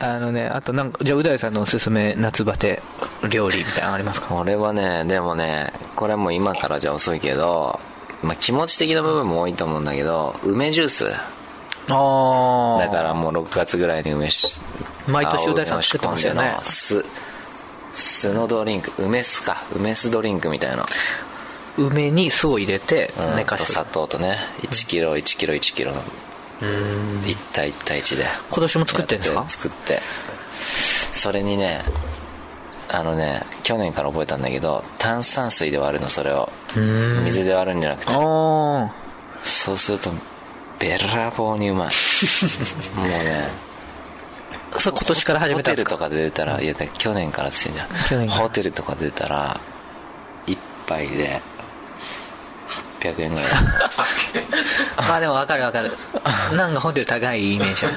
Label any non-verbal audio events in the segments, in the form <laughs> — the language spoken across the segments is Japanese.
あのねあとなんかじゃあう大さんのおすすめ夏バテ料理みたいなのありますか？これはねでもねこれも今からじゃ遅いけど、まあ、気持ち的な部分も多いと思うんだけど梅ジュース。ああだからもう6月ぐらいに梅し毎年う大さん作ってますよね。酢酢のドリンク。梅酢か。梅酢ドリンクみたいな。梅に酢を入れてうん。寝かす。と砂糖とね。1キロ1キロ1キロの1対1対1で。今年も作ってんですか？や作って。それにねあのね去年から覚えたんだけど炭酸水で割るのそれを。水で割るんじゃなくて。あそうするとべらぼうにうまい。<laughs> もうね。あそれ今年から始ホめたんですか？テルとかで出たらいやだ去年からっつってんじゃん。去年ホテルとかで出たら1杯で800円ぐらい。<laughs> まあでも分かる分かる。なんかホテル高いイメージあ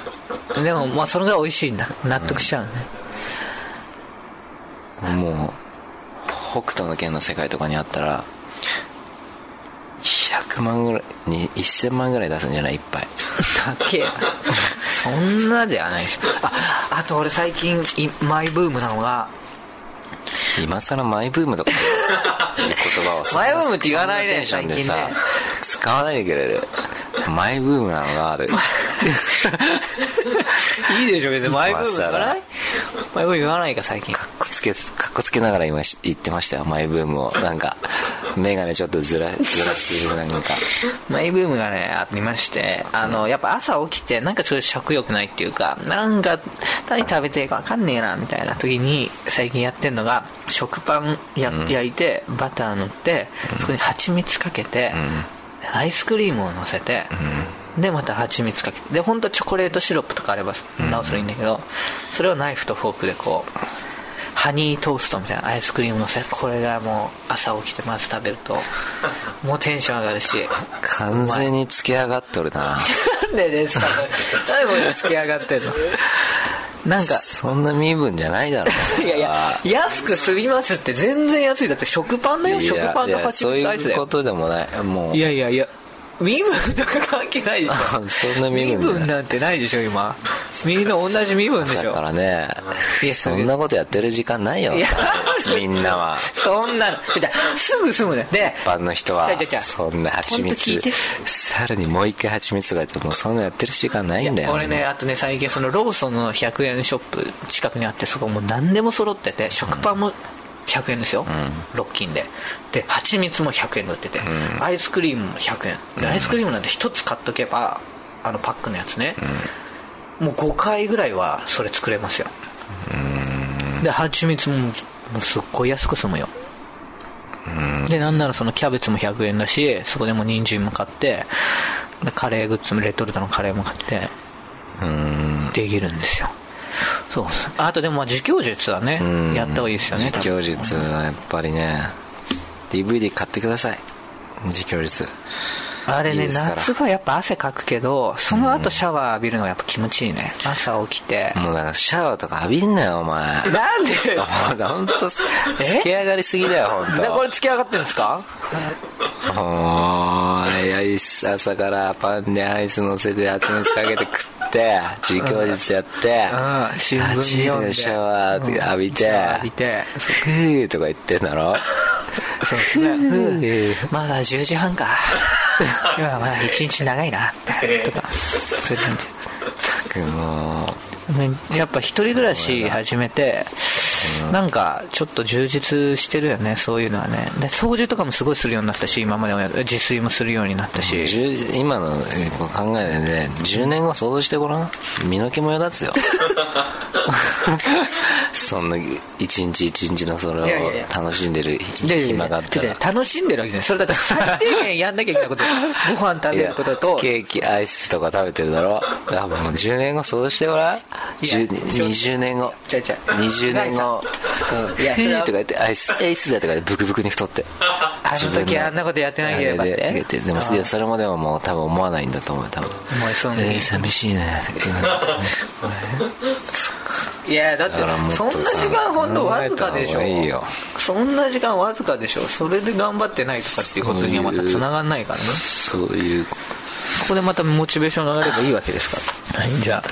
る。でもまあそれぐらい美味しいんだ。納得しちゃうね、もう北斗の拳の世界とかにあったら100万ぐらいに1000万ぐらい出すんじゃない？1杯。高えなそんなではないし。ああと俺最近いマイブームなのが今更マイブームとか。<laughs> いう言葉をマイブームって言わないねそんテンションでさ、使わないでくれる。マイブームなのがある <laughs> いいでしょ別に。マイブーム言わない？マイブーム言わないか最近。かっこつけかっこつけながら今し言ってましたよマイブームを。なんか眼鏡ちょっとずらずらするなんか。マイブームがねありましてあのやっぱ朝起きてなんかちょっと食欲ないっていうかなんか何食べていいか分かんねえなみたいな時に最近やってんのが食パンや、焼いてバター塗ってそこに蜂蜜かけて、アイスクリームを乗せて、でまた蜂蜜かけてで本当はチョコレートシロップとかあればなおそれいいんだけど、それをナイフとフォークでこうハニートーストみたいなアイスクリームのせこれがもう朝起きてまず食べると <laughs> もうテンション上がるし。完全につけ上がっとるな。なんでですか？何これつけ上がってんの？なんかそんな身分じゃないだろ。<laughs> いやいや安く済みますって全然安い。だって食パンだよ。食パンと蜂蜜とアイスだよ。そういうことでもない。もう。いやいやいや身分とか関係ないでしょ。そんな身分じゃない分なんてないでしょ今。みんな同じ身分でしょ。だからね。いやそんなことやってる時間ないよ。みんなは。そんなのちょちょすぐ済むね。で一般の人はそんな蜂蜜て。さらにもう一回蜂蜜とかやってもうそんなやってる時間ないんだよ。俺ねあとね最近そのローソンの100円ショップ近くにあってそこもう何でも揃ってて食パンも100円ですよ、6金で。で蜂蜜も100円で売ってて、アイスクリームも100円。でアイスクリームなんて1つ買っとけばあのパックのやつね、もう5回ぐらいはそれ作れますよ。で蜂蜜ももうすっごい安く済むよ。でなんならそのキャベツも100円だしそこでも人参も買ってでカレーグッズもレトルトのカレーも買ってできるんですよそうあとでもまあ自供術はねうん。やった方がいいですよね自供術はやっぱりね DVD 買ってください。自供術。あれね夏はやっぱ汗かくけどその後シャワー浴びるのがやっぱ気持ちいいね。朝起きて。もうだからシャワーとか浴びんなよお前。なんで？もうほんとつけ上がりすぎだよほんと。これ付き上がってるんですか？もうアイス朝からパンでアイス乗せて蜂蜜かけて食って自供術やってうん。新聞読んで。でシャワー浴びて浴びて。ふーとか言ってんだろ？<laughs> そうですね。うんまだ10時半か。<laughs> 今日はまだ一日長いな。<laughs> とかそういう感じ。も。うやっぱ一人暮らし始めてなんかちょっと充実してるよねそういうのはね。で掃除とかもすごいするようになったし今まで自炊もするようになったし。10今の考えでね10年後想像してごらん。身の毛もよだつよ。<laughs> そんな一日一日のそれを楽しんでるで暇があったら。楽しんでるわけじゃない。それだって最低限やんなきゃいけないこと。ご飯食べることと。ケーキアイスとか食べてるだろ。だからもう10年後想像してごらん。いや10ちょ20年後。ちゃうちゃう20年後うん。いやそれはへーとか言ってアイスアイスだとかでブクブクに太って。あの時あんなことやってなければってて。でもいやそれもでももう多分思わないんだと思う多分。思いそうなえー寂しいねとか言ういやだってそんな時間ほんとわずかでしょ。いいよ。そんな時間わずかでしょ。それで頑張ってないとかっていうことにはまた繋がんないからね。そういうそこでまたモチベーションが上がればいいわけですから。はいじゃはい。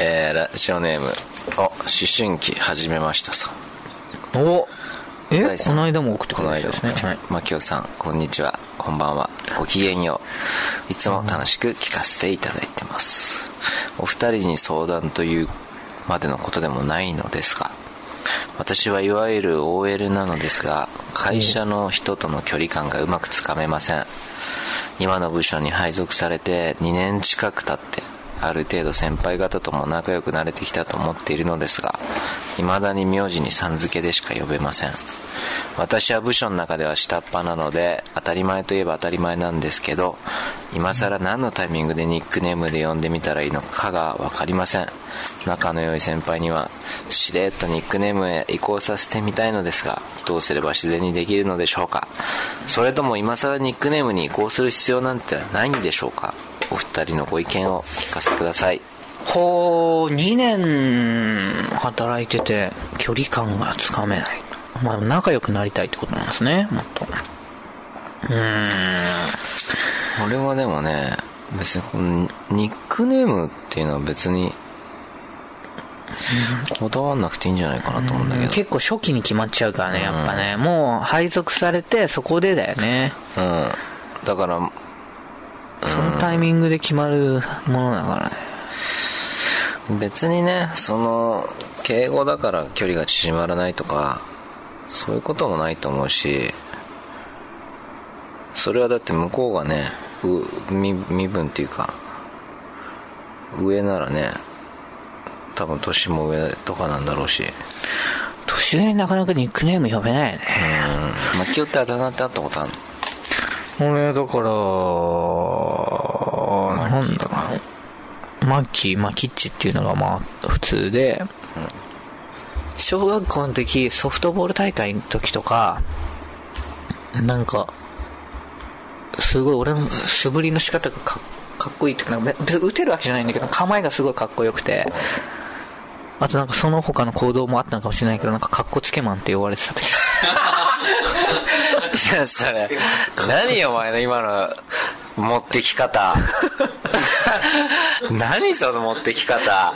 えー、ラジオネームお思春期始めましたさあお。えこの間も送ってくこの間れましたですね、はい、マキオさんこんにちは。こんばんは。ごきげんよう。いつも楽しく聞かせていただいてます。お二人に相談というまでのことでもないのですが私はいわゆる OL なのですが会社の人との距離感がうまくつかめません今の部署に配属されて2年近く経ってある程度先輩方とも仲良くなれてきたと思っているのですが未だに名字にさん付けでしか呼べません。私は部署の中では下っ端なので当たり前といえば当たり前なんですけど今更何のタイミングでニックネームで呼んでみたらいいのかが分かりません。仲の良い先輩にはしれっとニックネームへ移行させてみたいのですがどうすれば自然にできるのでしょうか。それとも今更ニックネームに移行する必要なんてないんでしょうか。お二人のご意見をお聞かせください。ほう2年働いてて距離感がつかめない。まあ仲良くなりたいってことなんですね。もっと。うーん。俺はでもね別にこのニックネームっていうのは別にこだわんなくていいんじゃないかなと思うんだけど。結構初期に決まっちゃうからねやっぱね。もう配属されてそこでだよね。うん。だからそのタイミングで決まるものだからね。別にねその敬語だから距離が縮まらないとかそういうこともないと思うしそれはだって向こうがねう身身分っていうか上ならね多分年も上とかなんだろうし。年上になかなかニックネーム呼べないよね。うん。マキオってあだ名ってあったことあるの。俺だからなんだろう。マッキーマキッチっていうのがまあ普通で、小学校の時ソフトボール大会の時とかなんかすごい俺の素振りの仕方がかかっこいいっていうかなんか別に打てるわけじゃないんだけど構えがすごいかっこよくてあとなんかその他の行動もあったのかもしれないけどなんかかっこつけマンって呼ばれてた時 <laughs> いや、それ、何お前の今の持ってき方。<laughs> 何その持ってき方。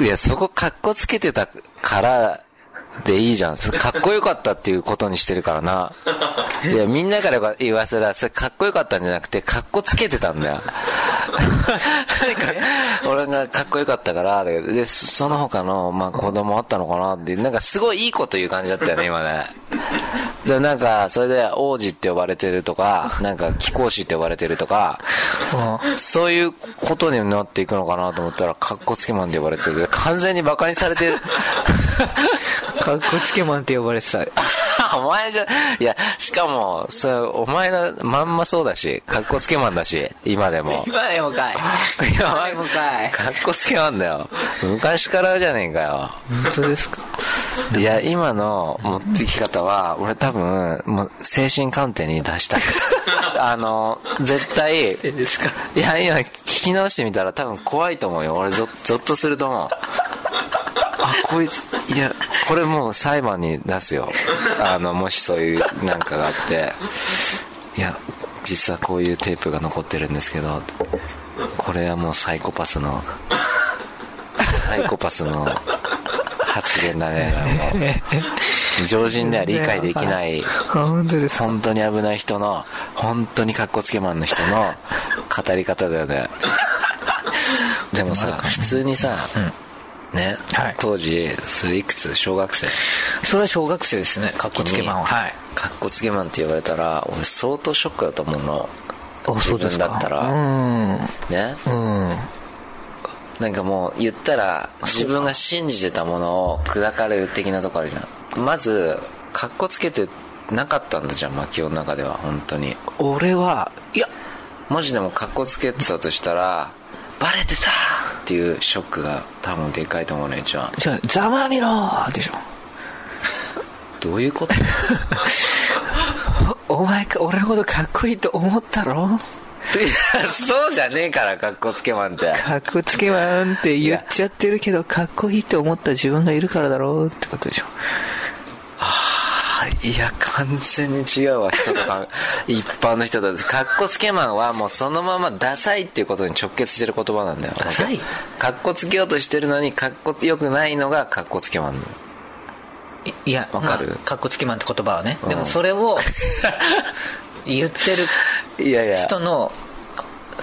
いや、そこかっこつけてたからでいいじゃん。かっこよかったっていうことにしてるからな。<laughs> いや、みんなから言わせたら、それかっこよかったんじゃなくて、かっこつけてたんだよ。か、俺がかっこよかったから、で、その他の、まあ、子供あったのかなって、なんかすごいいいこと言う感じだったよね、今ね。で、なんか、それで、王子って呼ばれてるとか、なんか、貴公子って呼ばれてるとか、そういうことになっていくのかなと思ったら、かっこつけマンって呼ばれてる。完全に馬鹿にされてる。<laughs> かっこつけマンって呼ばれてた <laughs> お前じゃ、いや、しかも、それ、お前のまんまそうだし、かっこつけマンだし、今でも。<laughs> 今でもかい <laughs> 今でもかいかっこつけマンだよ。昔からじゃねえかよ。本当ですか？いや、今の持ってき方は、俺多分、もう、精神鑑定に出したい。あの、絶対、えですか？いや、今、聞き直してみたら多分怖いと思うよ。俺、ゾゾッとすると思う。あ、こいつ、いや、これもう裁判に出すよ。あの、もしそういうなんかがあって、いや、実はこういうテープが残ってるんですけど、これはもうサイコパスの、サイコパスの発言だね。常人では理解できない、本当ですか本当に危ない人の、本当にカッコつけマンの人の語り方だよね。でもさ、普通にさ、ね、はい。当時、それいくつ？小学生。それは小学生ですね。かっこつけマンは。はい。カッコつけマンって言われたら、俺相当ショックだと思うの。自分だったら。うん。ね。うん。なんかもう言ったら、自分が信じてたものを砕かれる的なとこあるじゃん。まず、カッコつけてなかったんだじゃん、マキオの中では、本当に。俺はいや。もしでもカッコつけてたとしたら、バレてたっていうショックが多分でかいと思うね、一番。じゃあざまあみろでしょ。どういうこと？<laughs> お前か俺のことかっこいいと思ったろ？いや、そうじゃねえから、カッコつけマンって。かっこつけマンって言っちゃってるけどかっこいいと思った自分がいるからだろうってことでしょいや完全に違うわ。人とか一般の人と。かっこつけマンはもうそのままダサいっていうことに直結してる言葉なんだよ。ダサい？かっこつけようとしてるのにかっこよくないのがかっこつけマンいいやわかる？まあかっこつきマンって言葉はね、でもそれを <laughs> 言ってるいやいや。人の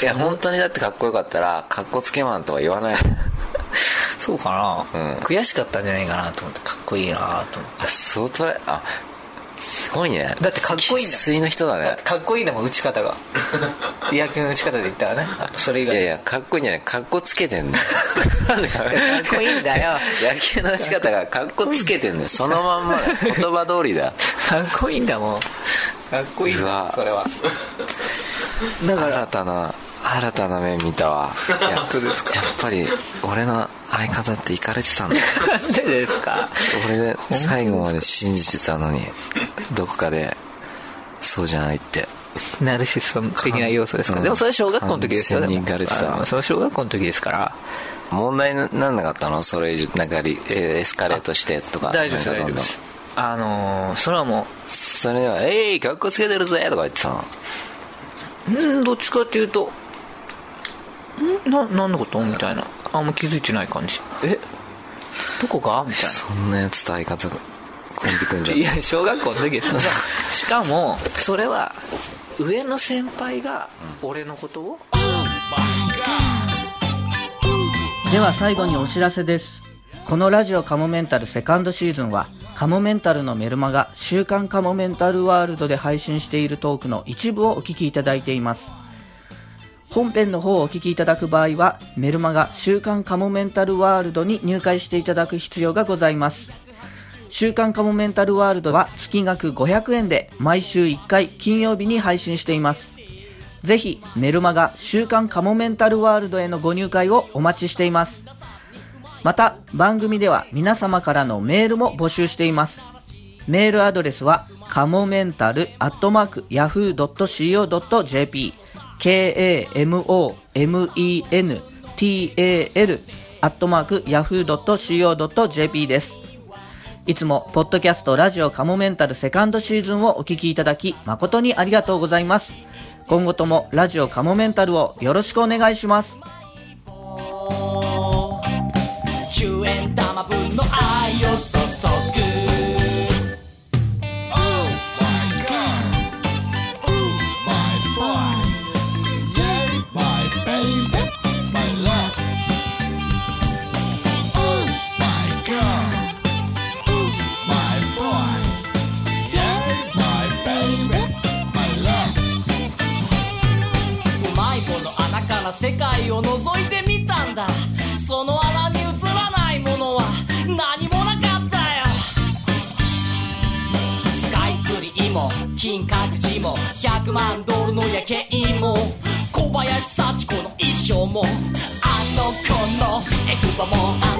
いや本当にだってかっこよかったらかっこつけマンとは言わない。そうかな、うん。悔しかったんじゃないかなと思って。かっこいいなと思って。あそう捉えあすごいね。だってかっこいいんだ生粋の人だね。だってかっこいいんだもん打ち方が。<laughs> 野球の打ち方で言ったらね。それ以外。いやいやかっこいいんじゃない。かっこつけてんだか <laughs> かっこいいんだよ。野球の打ち方がかっこつけてんだよ。そのまんま言葉通りだ。よかっこいいんだもん。かっこいいんだそれは。だから新たな新たな面見たわ。<laughs> いややっぱり俺の相方ってイかれてたんだなんでですか？俺で最後まで信じてたのにどこかでそうじゃないって。ナルシスト的な要素ですか、うん。でもそれ小学校の時ですよ完でも。全にイカれてた。あのそれ小学校の時ですから。問題になんなかったの？それ以上なんかエスカレートしてとか。大丈夫ですかどんどん。大丈夫です。あのーそれはもそれは「えいかっこつけてるぜ」とか言ってたの。ううんどっちかっていうとんな何のこと？みたいな。あんま気づいてない感じ。え？どこが？みたいな。そんなやつと相方がコンビ組んじゃっいや小学校の時です。よ <laughs> しかもそれは上の先輩が俺のことを？では最後にお知らせです。このラジオカモメンタルセカンドシーズンはカモメンタルのメルマガ週刊カモメンタルワールドで配信しているトークの一部をお聞きいただいています本編の方をお聞きいただく場合はメルマガ週刊カモメンタルワールドに入会していただく必要がございます。週刊カモメンタルワールドは月額500円で毎週1回金曜日に配信しています。ぜひメルマガ週刊カモメンタルワールドへのご入会をお待ちしています。また番組では皆様からのメールも募集しています。メールアドレスはカモメンタルアットマーク yahoo.co.jp k-a-m-o-m-e-n-t-a-l アットマーク yahoo.co.jp ですいつも、ポッドキャストラジオカモメンタルセカンドシーズンをお聞きいただき、誠にありがとうございます。今後ともラジオカモメンタルをよろしくお願いします。10円玉分の愛を100万ドルの夜景も。小林幸子の衣装も。あの子のエクバも。あの子の